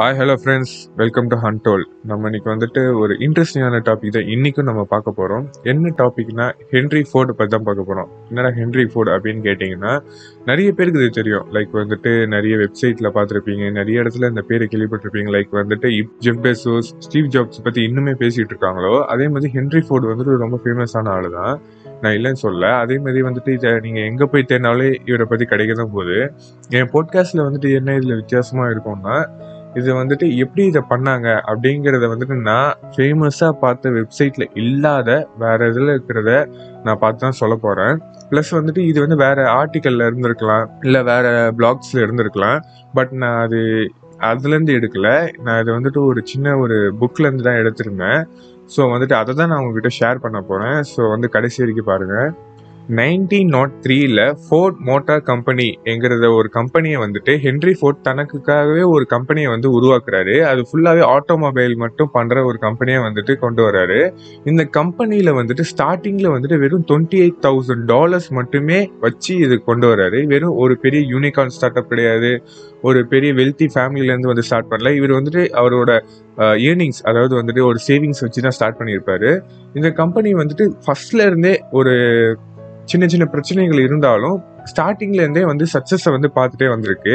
Hi hello friends welcome to ஹண்டோல் நம்ம இன்னைக்கு வந்துட்டு ஒரு இன்ட்ரெஸ்டிங்கான டாபிக் தான் இன்றைக்கும் நம்ம பார்க்க போகிறோம் என்ன டாபிக்னா ஹென்ரி ஃபோர்டு பற்றி தான் பார்க்க போகிறோம் என்னடா ஹென்ரி ஃபோர்டு அப்படின்னு கேட்டிங்கன்னா நிறைய பேருக்கு இது தெரியும். லைக் வந்துட்டு நிறைய வெப்சைட்டில் பார்த்துருப்பீங்க. நிறைய இடத்துல இந்த பேரை கேள்விப்பட்டிருப்பீங்க. லைக் வந்துட்டு இப் ஜெஃப் பெசோஸ் ஸ்டீவ் ஜாப்ஸ் பற்றி இன்னுமே பேசிகிட்டு இருக்காங்களோ அதே மாதிரி ஹென்ரி ஃபோர்டு வந்துட்டு ரொம்ப ஃபேமஸான ஆள் தான். நான் இல்லைன்னு சொல்ல அதே மாதிரி வந்துட்டு இதை நீங்கள் எங்கே போய் தேடினாலே இவரை பற்றி கிடைக்க தான் போகுது. என் பாட்காஸ்ட்டில் வந்துட்டு என்ன இதில் வித்தியாசமாக இருக்கும்னா இது வந்துட்டு எப்படி இதை பண்ணாங்க அப்படிங்கிறத வந்துட்டு நான் ஃபேமஸாக பார்த்த வெப்சைட்டில் இல்லாத வேற இதில் இருக்கிறத நான் பார்த்து தான் சொல்ல போகிறேன் ப்ளஸ் வந்துட்டு இது வந்து வேற ஆர்டிக்கலில் இருந்திருக்கலாம் இல்லை வேற பிளாக்ஸில் இருந்திருக்கலாம். பட் நான் அது அதுலேருந்து எடுக்கல. நான் இது வந்துட்டு ஒரு சின்ன ஒரு புக்லேருந்து தான் எடுத்திருந்தேன். ஸோ வந்துட்டு அதை தான் நான் உங்ககிட்ட ஷேர் பண்ண போகிறேன் ஸோ வந்து கடைசி வரைக்கும் பாருங்கள் நைன்டீன் நாட் த்ரீல ஃபோர்ட் மோட்டார் கம்பெனி என்கிறத ஒரு கம்பெனியை வந்துட்டு ஹென்ரி ஃபோர்ட் தனக்குக்காகவே ஒரு கம்பெனியை வந்து உருவாக்குறாரு. அது ஃபுல்லாகவே ஆட்டோமொபைல் மட்டும் பண்ணுற ஒரு கம்பெனியை வந்துட்டு கொண்டு வராரு இந்த கம்பெனியில் வந்துட்டு ஸ்டார்டிங்கில் வந்துட்டு வெறும் டுவெண்ட்டி எயிட் தௌசண்ட் டாலர்ஸ் மட்டுமே வச்சு இது கொண்டு வராரு வெறும் ஒரு பெரிய யூனிகான் ஸ்டார்ட் அப் கிடையாது. ஒரு பெரிய வெல்த்தி ஃபேமிலியிலேருந்து வந்து ஸ்டார்ட் பண்ணல. இவர் வந்துட்டு அவரோட ஏர்னிங்ஸ் அதாவது வந்துட்டு ஒரு சேவிங்ஸ் வச்சு தான் ஸ்டார்ட் பண்ணியிருப்பாரு. இந்த கம்பெனி வந்துட்டு ஃபர்ஸ்ட்ல இருந்தே ஒரு சின்ன சின்ன பிரச்சனைகள் இருந்தாலும் ஸ்டார்டிங்லேருந்தே வந்து சக்ஸஸை வந்து பார்த்துட்டே வந்திருக்கு.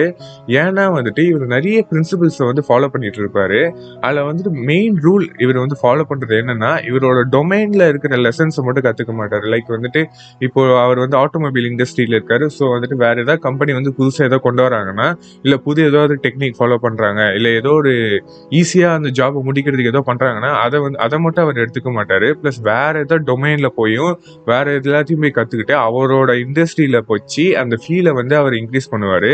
ஏன்னா வந்துட்டு இவர் நிறைய பிரின்சிபிள்ஸை வந்து ஃபாலோ பண்ணிட்டு இருப்பாரு. அதில் வந்துட்டு மெயின் ரூல் இவர் வந்து ஃபாலோ பண்ணுறது என்னன்னா இவரோட டொமைனில் இருக்கிற லெசன்ஸை மட்டும் கற்றுக்க மாட்டார். லைக் வந்துட்டு இப்போ அவர் வந்து ஆட்டோமொபைல் இண்டஸ்ட்ரியில் இருக்காரு. ஸோ வந்துட்டு வேற ஏதாவது கம்பெனி வந்து புதுசாக ஏதோ கொண்டு வராங்கன்னா இல்லை புது ஏதாவது டெக்னிக் ஃபாலோ பண்ணுறாங்க இல்லை ஏதோ ஒரு ஈஸியாக அந்த ஜாபை முடிக்கிறதுக்கு ஏதோ பண்ணுறாங்கன்னா அதை வந்து அதை மட்டும் அவர் எடுத்துக்க மாட்டார். ப்ளஸ் வேற ஏதோ டொமைனில் போயும் வேற எல்லாத்தையும் போய் கற்றுக்கிட்டு அவரோட இண்டஸ்ட்ரியில் போச்சு அந்த ஃபீலை வந்து அவர் இன்க்ரீஸ் பண்ணுவார்.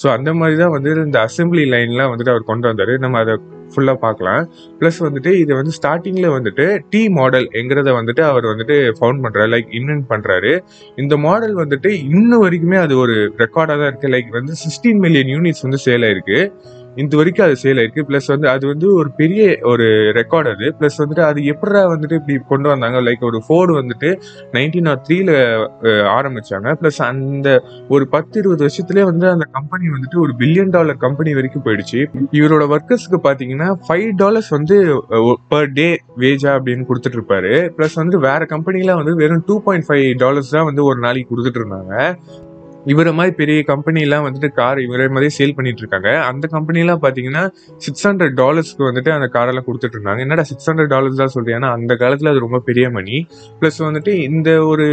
ஸோ அந்த மாதிரி தான் வந்து இந்த அசம்பிளி லைன்லாம் வந்துட்டு அவர் கொண்டு வந்தார். நம்ம அதை ஃபுல்லாக பார்க்கலாம். ப்ளஸ் வந்துட்டு இது வந்து ஸ்டார்டிங்கில் வந்துட்டு டி மாடல் எங்கிறத வந்துட்டு அவர் வந்துட்டு ஃபவுண்ட் பண்ணுறாரு லைக் இன்வென்ட் பண்ணுறாரு இந்த மாடல் வந்துட்டு இன்னும் வரைக்குமே அது ஒரு ரெக்கார்டாக தான் இருக்குது லைக் வந்து சிக்ஸ்டீன் மில்லியன் யூனிட்ஸ் வந்து சேல் ஆயிருக்கு. இந்த வரைக்கும் அது சேல் ஆயிருக்கு. ப்ளஸ் வந்து அது வந்து ஒரு பெரிய ஒரு ரெக்கார்ட் அது. ப்ளஸ் வந்துட்டு அது எப்படா வந்துட்டு இப்படி கொண்டு வந்தாங்க? லைக் ஒரு ஃபோர்டு வந்துட்டு நைன்டீன் நாட் த்ரீல ஆரம்பிச்சாங்க. ப்ளஸ் அந்த ஒரு பத்து இருபது வருஷத்துலேயே வந்து அந்த கம்பெனி வந்துட்டு ஒரு பில்லியன் டாலர் கம்பெனி வரைக்கும் போயிடுச்சு. இவரோட ஒர்க்கர்ஸ்க்கு பார்த்தீங்கன்னா ஃபைவ் டாலர்ஸ் வந்து பர் டே வேஜா அப்படின்னு கொடுத்துட்டு இருப்பாரு ப்ளஸ் வந்துட்டு வேற கம்பெனிலாம் வந்து வெறும் டூ பாயிண்ட் ஃபைவ் டாலர்ஸ் தான் வந்து ஒரு நாளைக்கு கொடுத்துட்டு இருந்தாங்க இவரை மாதிரி பெரிய கம்பெனிலாம் வந்துட்டு கார் இவரை மாதிரி சேல் பண்ணிட்டு இருக்காங்க. அந்த கம்பெனிலாம் பார்த்தீங்கன்னா சிக்ஸ் ஹண்ட்ரட் டாலர்ஸ்க்கு வந்துட்டு அந்த காரெல்லாம் கொடுத்துட்டு இருந்தாங்க. என்னடா சிக்ஸ் ஹண்ட்ரட் டாலர்ஸ் தான் சொல்றேன் ஏன்னா அந்த காலத்தில் அது ரொம்ப பெரிய மணி ப்ளஸ் வந்துட்டு இந்த ஒரு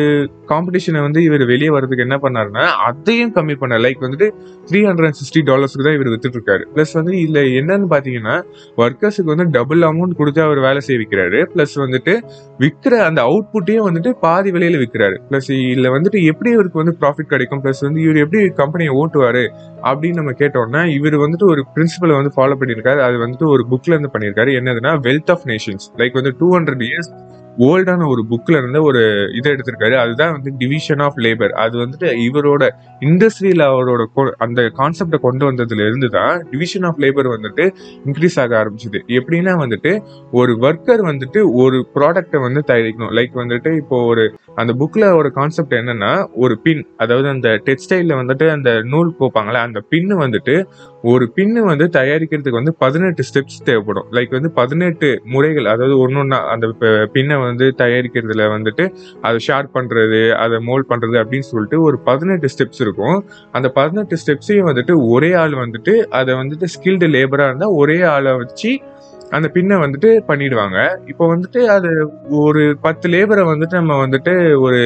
காம்படிஷனை வந்து இவர் வெளியே வர்றதுக்கு என்ன பண்ணாருன்னா அதையும் கம்மி பண்ண லைக் வந்துட்டு த்ரீ ஹண்ட்ரட் அண்ட் சிக்ஸ்டி டாலர்ஸ்க்கு தான் இவர் வித்துட்டு இருக்காரு. ப்ளஸ் வந்து இதில் என்னன்னு பார்த்தீங்கன்னா ஒர்க்கர்ஸுக்கு வந்து டபுள் அமௌண்ட் கொடுத்து அவர் வேலை செய்ய வைக்கிறாரு ப்ளஸ் வந்துட்டு விற்கிற அந்த அவுட்புட்டையும் வந்துட்டு பாதி விலையில விற்கிறாரு ப்ளஸ் இதில் வந்துட்டு எப்படி இவருக்கு வந்து ப்ராஃபிட் கிடைக்கும்? ப்ளஸ் வந்து இவர் எப்படி கம்பெனியை ஓட்டுவாரு அப்படின்னு நம்ம கேட்டோம்னா இவர் வந்துட்டு ஒரு பிரின்சிபலை வந்து ஃபாலோ பண்ணியிருக்காரு. அது வந்துட்டு ஒரு புக்ல இருந்து பண்ணியிருக்காரு. என்னதுன்னா வெல்த் ஆஃப் நேஷன்ஸ் லைக் வந்து டூ ஹண்ட்ரட் இயர்ஸ் ஓல்டான ஒரு புக்கில் இருந்து ஒரு இதை எடுத்திருக்காரு. அதுதான் வந்து டிவிஷன் ஆஃப் லேபர் அது வந்துட்டு இவரோட இண்டஸ்ட்ரியில் அவரோட அந்த கான்செப்டை கொண்டு வந்ததுல இருந்து தான் டிவிஷன் ஆஃப் லேபர் வந்துட்டு இன்க்ரீஸ் ஆக ஆரம்பிச்சது. எப்படின்னா வந்துட்டு ஒரு ஒர்க்கர் வந்துட்டு ஒரு ப்ராடக்ட்டை வந்து தயாரிக்கணும். லைக் வந்துட்டு இப்போ ஒரு அந்த புக்கில் ஒரு கான்செப்ட் என்னன்னா ஒரு பின் அதாவது அந்த டெக்ஸ்டைலில் வந்துட்டு அந்த நூல் கோப்பாங்களே அந்த பின்னு வந்துட்டு ஒரு பின்னு வந்து தயாரிக்கிறதுக்கு வந்து பதினெட்டு ஸ்டெப்ஸ் தேவைப்படும். லைக் வந்து பதினெட்டு முறைகள் அதாவது ஒன்னொன்னா அந்த பின்னை வந்து தயாரிக்கிறதுல வந்துட்டு அதை ஷார்ப் பண்ணுறது அதை மோல்ட் பண்ணுறது அப்படின்னு சொல்லிட்டு ஒரு பதினெட்டு ஸ்டெப்ஸ் இருக்கும். அந்த பதினெட்டு ஸ்டெப்ஸையும் வந்துட்டு ஒரே ஆள் வந்துட்டு அதை வந்துட்டு ஸ்கில்டு லேபராக இருந்தால் ஒரே ஆளை வச்சு அந்த பின்னை வந்துட்டு பண்ணிடுவாங்க. இப்போ வந்துட்டு அது ஒரு பத்து லேபரை வந்துட்டு நம்ம வந்துட்டு ஒரு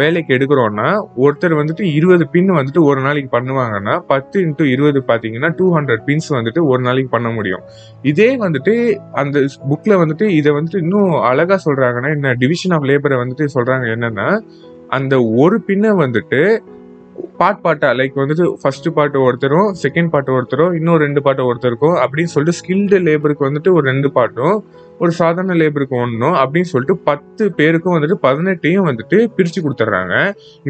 வேலைக்கு எடுக்கிறோம்னா ஒருத்தர் வந்துட்டு இருபது பின் வந்துட்டு ஒரு நாளைக்கு பண்ணுவாங்கன்னா பத்து இன்ட்டு இருபது பார்த்தீங்கன்னா டூ ஹண்ட்ரட் பின்ஸ் வந்துட்டு ஒரு நாளைக்கு பண்ண முடியும். இதே வந்துட்டு அந்த புக்கில் வந்துட்டு இதை வந்துட்டு இன்னும் அழகாக சொல்கிறாங்கன்னா என்ன டிவிஷன் ஆஃப் லேபரை வந்துட்டு சொல்கிறாங்க என்னென்னா அந்த ஒரு பின்னை வந்துட்டு பார்ட் பார்ட்டா லைக் வந்துட்டு ஃபர்ஸ்ட் பாட்டு ஒருத்தரும் செகண்ட் பாட்டு ஒருத்தரும் இன்னும் ரெண்டு பாட்டு ஒருத்தருக்கும் அப்படின்னு சொல்லிட்டு ஸ்கில்டு லேபருக்கு வந்துட்டு ஒரு ரெண்டு பார்ட்டும் ஒரு சாதாரண லேபருக்கு ஒன்றும் அப்படின்னு சொல்லிட்டு பத்து பேருக்கும் வந்துட்டு பதினெட்டையும் வந்துட்டு பிரிச்சு கொடுத்துட்றாங்க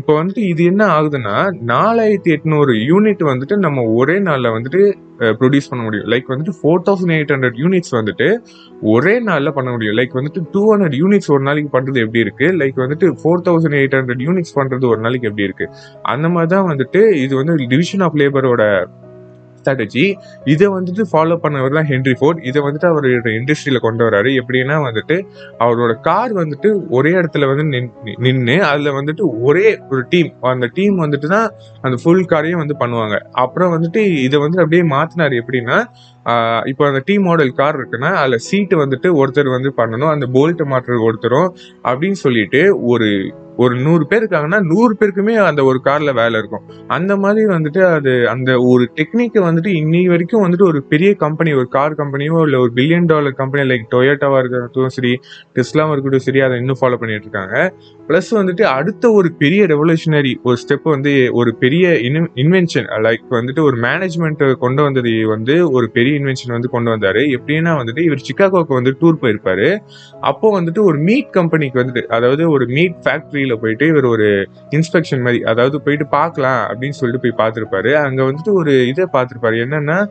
இப்போ வந்துட்டு இது என்ன ஆகுதுன்னா நாலாயிரத்தி எட்நூறு யூனிட் வந்துட்டு நம்ம ஒரே நாளில் வந்துட்டு ப்ரொடியூஸ் பண்ண முடியும். லைக் வந்துட்டு four thousand eight hundred units வந்துட்டு ஒரே நாளில் பண்ண முடியும். லைக் வந்துட்டு டூ ஹண்ட்ரட் யூனிட்ஸ் ஒரு நாளைக்கு பண்ணுறது எப்படி இருக்கு? லைக் வந்துட்டு four thousand eight hundred units பண்ணுறது ஒரு நாளைக்கு எப்படி இருக்கு? அந்த மாதிரி தான் வந்துட்டு இது வந்து டிவிஷன் ஆஃப் லேபரோட ஸ்ட்ராட்டஜி இதை வந்துட்டு ஃபாலோ பண்ணவர் தான் ஹென்ரி ஃபோர்ட். இதை வந்துட்டு அவரோட இண்டஸ்ட்ரியில் கொண்டு வராரு. எப்படின்னா வந்துட்டு அவரோட கார் வந்துட்டு ஒரே இடத்துல வந்து நின்று அதில் வந்துட்டு ஒரே ஒரு டீம் அந்த டீம் வந்துட்டு தான் அந்த ஃபுல் காரையும் வந்து பண்ணுவாங்க. அப்புறம் வந்துட்டு இதை வந்து அப்படியே மாற்றினார் எப்படின்னா இப்போ அந்த டீ மாடல் கார் இருக்குன்னா அதில் சீட்டு வந்துட்டு ஒருத்தர் வந்து பண்ணணும். அந்த போல்ட்டை மாற்றுறது ஒருத்தரும் அப்படின்னு சொல்லிட்டு ஒரு ஒரு நூறு பேர் இருக்காங்கன்னா நூறு பேருக்குமே அந்த ஒரு கார்ல வேலை இருக்கும். அந்த மாதிரி வந்துட்டு அது அந்த ஒரு டெக்னிக்கை வந்துட்டு இன்னி வரைக்கும் வந்துட்டு ஒரு பெரிய கம்பெனி ஒரு கார் கம்பெனியோ இல்லை ஒரு பில்லியன் டாலர் கம்பெனி லைக் டொயோட்டாவாக இருக்கட்டும் சரி டெஸ்லாவா இருக்கட்டும் சரி அதை இன்னும் ஃபாலோ பண்ணிட்டு இருக்காங்க. ப்ளஸ் வந்துட்டு அடுத்த ஒரு பெரிய ரெவல்யூஷனரி ஒரு ஸ்டெப் வந்து ஒரு பெரிய இன் இன்வென்ஷன் லைக் வந்துட்டு ஒரு மேனேஜ்மெண்ட் கொண்டு வந்தது வந்து ஒரு பெரிய இன்வென்ஷன் வந்து கொண்டு வந்தாரு. எப்படின்னா வந்துட்டு இவர் சிக்காகோக்கு வந்து டூர் போயிருப்பாரு. அப்போ வந்துட்டு ஒரு மீட் கம்பெனிக்கு வந்துட்டு அதாவது ஒரு மீட் ஃபேக்ட்ரியில் போயிட்டு இவர் ஒரு இன்ஸ்பெக்ஷன் மாதிரி அதாவது போயிட்டு பார்க்கலாம் அப்படின்னு சொல்லிட்டு போய் பார்த்துருப்பாரு. அங்கே வந்துட்டு ஒரு இதை பார்த்துருப்பாரு. என்னன்னா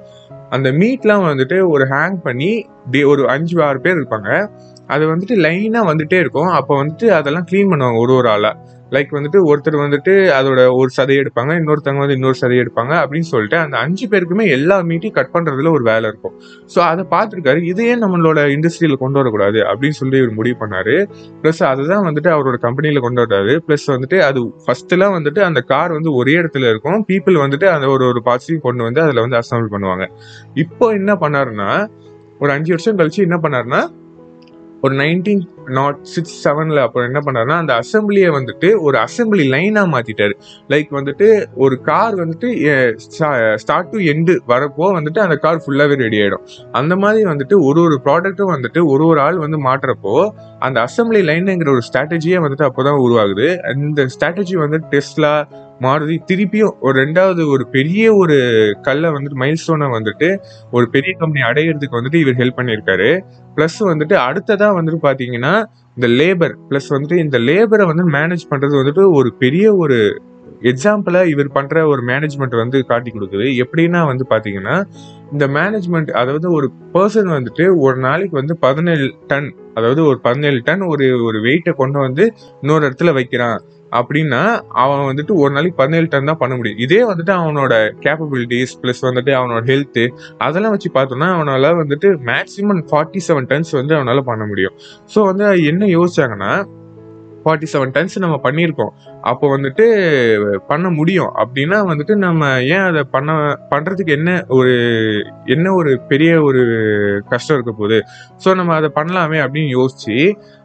அந்த மீட்லாம் வந்துட்டு ஒரு ஹேங் பண்ணி டே- ஒரு அஞ்சு ஆறு பேர் இருப்பாங்க. அது வந்துட்டு லைனா வந்துட்டே இருக்கும். அப்போ வந்துட்டு அதெல்லாம் க்ளீன் பண்ணுவாங்க ஒரு ஒரு ஆளா. லைக் வந்துட்டு ஒருத்தர் வந்துட்டு அதோட ஒரு சதையை எடுப்பாங்க இன்னொருத்தவங்க வந்து இன்னொரு சதையை எடுப்பாங்க அப்படின்னு சொல்லிட்டு அந்த அஞ்சு பேருக்குமே எல்லா மீட்டையும் கட் பண்ணுறதுல ஒரு வேலை இருக்கும். ஸோ அதை பார்த்துருக்காரு இதையே நம்மளோட இண்டஸ்ட்ரியில் கொண்டு வரக்கூடாது அப்படின்னு சொல்லி இவர் முடிவு பண்ணாரு. ப்ளஸ் அதுதான் வந்துட்டு அவரோட கம்பெனியில் கொண்டு வர்றாரு ப்ளஸ் வந்துட்டு அது ஃபஸ்ட்டுலாம் வந்துட்டு அந்த கார் வந்து ஒரே இடத்துல இருக்கும். பீப்புள் வந்துட்டு அந்த ஒரு ஒரு பார்ட்ஸையும் கொண்டு வந்து அதில் வந்து அசம்பிள் பண்ணுவாங்க. இப்போ என்ன பண்ணாருன்னா ஒரு அஞ்சு வருஷம் கழிச்சு என்ன பண்ணாருன்னா ஒரு நைன்டீன் நாட் சிக்ஸ் செவனில் அப்புறம் என்ன பண்ணாருன்னா அந்த அசம்பிளியை வந்துட்டு ஒரு அசம்பிளி லைனாக மாற்றிட்டாரு லைக் வந்துட்டு ஒரு கார் வந்துட்டு ஸ்டார்ட் டு எண்டு வரப்போ வந்துட்டு அந்த கார் ஃபுல்லாகவே ரெடி ஆகிடும் அந்த மாதிரி வந்துட்டு ஒரு ஒரு ப்ராடக்ட்டும் வந்துட்டு ஒரு ஒரு ஆள் வந்து மாட்டுறப்போ அந்த அசம்பிளி லைனுங்கிற ஒரு ஸ்ட்ராட்டஜியே வந்துட்டு அப்போதான் உருவாகுது. இந்த ஸ்ட்ராட்டஜி வந்து டெஸ்லா மாருதி திருப்பியும் ஒரு ரெண்டாவது ஒரு பெரிய ஒரு கல்லை வந்துட்டு மைல் ஸ்டோனை வந்துட்டு ஒரு பெரிய கம்பெனி அடையிறதுக்கு வந்துட்டு இவர் ஹெல்ப் பண்ணியிருக்காரு. ப்ளஸ் வந்துட்டு அடுத்ததாக வந்துட்டு பார்த்தீங்கன்னா இந்த லேபர் ப்ளஸ் வந்துட்டு இந்த லேபரை வந்து மேனேஜ் பண்றது வந்துட்டு ஒரு பெரிய ஒரு எக்ஸாம்பிளா இவர் பண்ற ஒரு மேனேஜ்மெண்ட் வந்து காட்டி கொடுக்குது. எப்படின்னா வந்து பாத்தீங்கன்னா இந்த மேனேஜ்மெண்ட் அதாவது ஒரு பர்சன் வந்துட்டு ஒரு நாளைக்கு வந்து பதினேழு டன் அதாவது ஒரு பதினேழு டன் ஒரு ஒரு வெயிட்டை கொண்டு வந்து இன்னொரு இடத்துல வைக்கிறான். அப்படின்னா அவன் வந்துட்டு ஒரு நாளைக்கு பதினேழு டன் தான் பண்ண முடியும். இதே வந்துட்டு அவனோட கேப்பபிலிட்டிஸ் ப்ளஸ் வந்துட்டு அவனோட ஹெல்த்து அதெல்லாம் வச்சு பார்த்தோம்னா அவனால் வந்துட்டு மேக்ஸிமம் ஃபார்ட்டி செவன் டன்ஸ் வந்து அவனால் பண்ண முடியும். ஸோ வந்து என்ன யோசிச்சாங்கன்னா ஃபார்ட்டி செவன் டன்ஸ் நம்ம பண்ணியிருக்கோம். அப்போ வந்துட்டு பண்ண முடியும். அப்படின்னா வந்துட்டு நம்ம ஏன் அதை பண்ண பண்ணுறதுக்கு என்ன ஒரு என்ன ஒரு பெரிய ஒரு கஷ்டம் இருக்க போகுது? ஸோ நம்ம அதை பண்ணலாமே அப்படின்னு யோசிச்சு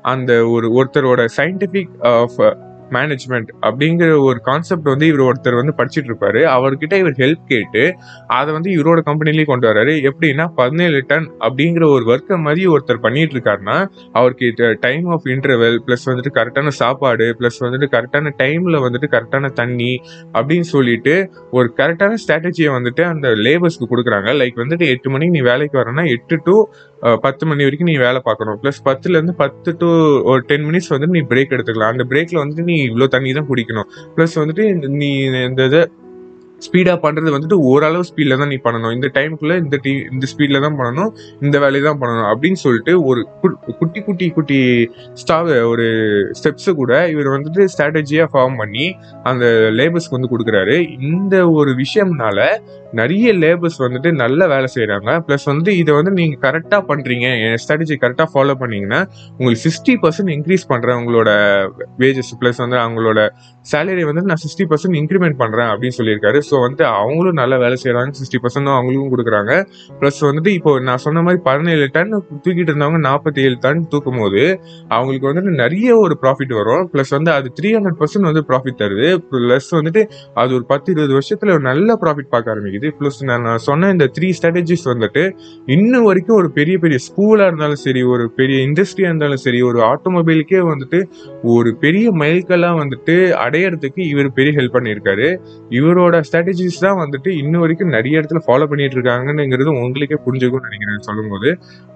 அந்த ஒரு ஒருத்தரோட சயின்டிஃபிக் ஆஃப் uh, மேனேஜ்மெண்ட் அப்படிங்கிற ஒரு கான்செப்ட் வந்து இவர் ஒருத்தர் வந்து படிச்சிட்டு இருப்பாரு. அவர்கிட்ட இவர் ஹெல்ப் கேட்டு அதை வந்து இவரோட கம்பெனிலேயே கொண்டு வராரு. எப்படின்னா பதினேழு டன் அப்படிங்கிற ஒரு ஒர்க்கை மாதிரி ஒருத்தர் பண்ணிட்டு இருக்காருன்னா அவருக்கு டைம் ஆஃப் இன்டர்வெல் ப்ளஸ் வந்துட்டு கரெக்டான சாப்பாடு ப்ளஸ் வந்துட்டு கரெக்டான டைம்ல வந்துட்டு கரெக்டான தண்ணி அப்படின்னு சொல்லிட்டு ஒரு கரெக்டான ஸ்ட்ராட்டஜியை வந்துட்டு அந்த லேபர்ஸ்க்கு கொடுக்குறாங்க. லைக் வந்துட்டு எட்டு மணிக்கு நீ வேலைக்கு வரேன்னா எட்டு டு பத்து மணி வரைக்கும் நீ வேலை பார்க்கணும். ப்ளஸ் பத்துல இருந்து பத்து டு ஒரு டென் மினிட்ஸ் வந்து நீ பிரேக் எடுத்துக்கலாம். அந்த பிரேக்ல வந்துட்டு நீ இவ்வளோ தண்ணி தான் குடிக்கணும். ப்ளஸ் வந்துட்டு இந்த- நீ இந்த இதை ஸ்பீடாக பண்ணுறது வந்துட்டு ஓரளவு ஸ்பீடில் தான் நீ பண்ணணும். இந்த டைமுக்குள்ளே இந்த டீ இந்த ஸ்பீடில் தான் பண்ணணும். இந்த வேலையை தான் பண்ணணும். அப்படின்னு சொல்லிட்டு ஒரு குட்டி குட்டி குட்டி ஸ்டாவ் ஒரு ஸ்டெப்ஸு கூட இவர் வந்துட்டு ஸ்ட்ராட்டஜியாக ஃபார்ம் பண்ணி அந்த லேபர்ஸ்க்கு வந்து கொடுக்குறாரு. இந்த ஒரு விஷயம்னால நிறைய லேபர்ஸ் வந்துட்டு நல்ல வேலை செய்கிறாங்க ப்ளஸ் வந்து இதை வந்து நீங்கள் கரெக்டாக பண்ணுறீங்க என் ஸ்ட்ராட்டஜி கரெக்டாக ஃபாலோ பண்ணீங்கன்னா உங்களுக்கு சிக்ஸ்டி பர்சன்ட் இன்க்ரீஸ் பண்ணுறேன் உங்களோட வேஜஸ் ப்ளஸ் வந்து அவங்களோட சேலரி வந்து நான் சிக்ஸ்டி பர்சன்ட் இன்க்ரிமெண்ட் பண்ணுறேன் அப்படின்னு சொல்லியிருக்காரு. ஸோ வந்து அவங்களும் நல்ல வேலை செய்கிறாங்க சிக்ஸ்டி பர்சன்ட் அவங்களுக்கும் கொடுக்குறாங்க. ப்ளஸ் வந்துட்டு இப்போ நான் சொன்ன மாதிரி பதினேழு டன் தூக்கிட்டு இருந்தவங்க நாற்பத்தி ஏழு டன் தூக்கும் போது அவங்களுக்கு வந்துட்டு நிறைய ஒரு ப்ராஃபிட் வரும். ப்ளஸ் வந்து அது த்ரீ ஹண்ட்ரட் பர்சன்ட் வந்து ப்ராஃபிட் தருது. ப்ளஸ் வந்துட்டு அது ஒரு பத்து இருபது வருஷத்தில் ஒரு நல்ல ப்ராஃபிட் பார்க்க ஆரம்பிக்குது. ப்ளஸ் நான் நான் சொன்ன இந்த த்ரீ ஸ்ட்ராட்டஜிஸ் வந்துட்டு இன்னும் வரைக்கும் ஒரு பெரிய பெரிய ஸ்கூலாக இருந்தாலும் சரி ஒரு பெரிய இண்டஸ்ட்ரியாக இருந்தாலும் சரி ஒரு ஆட்டோமொபைலுக்கே வந்துட்டு ஒரு பெரிய மைல்கெல்லாம் வந்துட்டு அடையறதுக்கு இவர் பெரிய ஹெல்ப் பண்ணியிருக்காரு. இவரோட ஸ்ட்ராட்டஜிஸ் தான் வந்துட்டு இன்ன வரைக்கும் நிறைய இடத்துல ஃபாலோ பண்ணிட்டு இருக்காங்கங்கிறது உங்களுக்கே புரிஞ்சுக்கும்னு நினைக்கிறேன் சொல்லும்போது.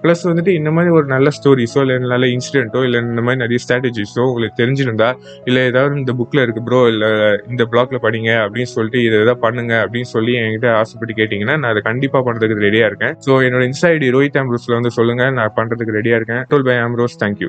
ப்ளஸ் வந்துட்டு இந்த மாதிரி ஒரு நல்ல ஸ்டோரிஸோ இல்லை நல்ல இன்சிடென்ட்டோ இல்லை இந்த மாதிரி நிறைய ஸ்ட்ராட்டஜிஸோ உங்களுக்கு தெரிஞ்சிருந்தா இல்லை ஏதாவது இந்த புக்கில் இருக்கு ப்ரோ இல்லை இந்த பிளாக்ல படிங்க அப்படின்னு சொல்லிட்டு இதை எதாவது பண்ணுங்க அப்படின்னு சொல்லி என்கிட்ட ஆசைப்பட்டு கேட்டிங்கன்னா நான் அதை கண்டிப்பாக பண்ணுறதுக்கு ரெடியாக இருக்கேன். ஸோ என்னோட இன்ஸ்டா ஐடி ரோஹித் ஆம்ரோஸில் வந்து சொல்லுங்கள் நான் பண்றதுக்கு ரெடியாக இருக்கேன். Toll by ஆம்ரோஸ் thank you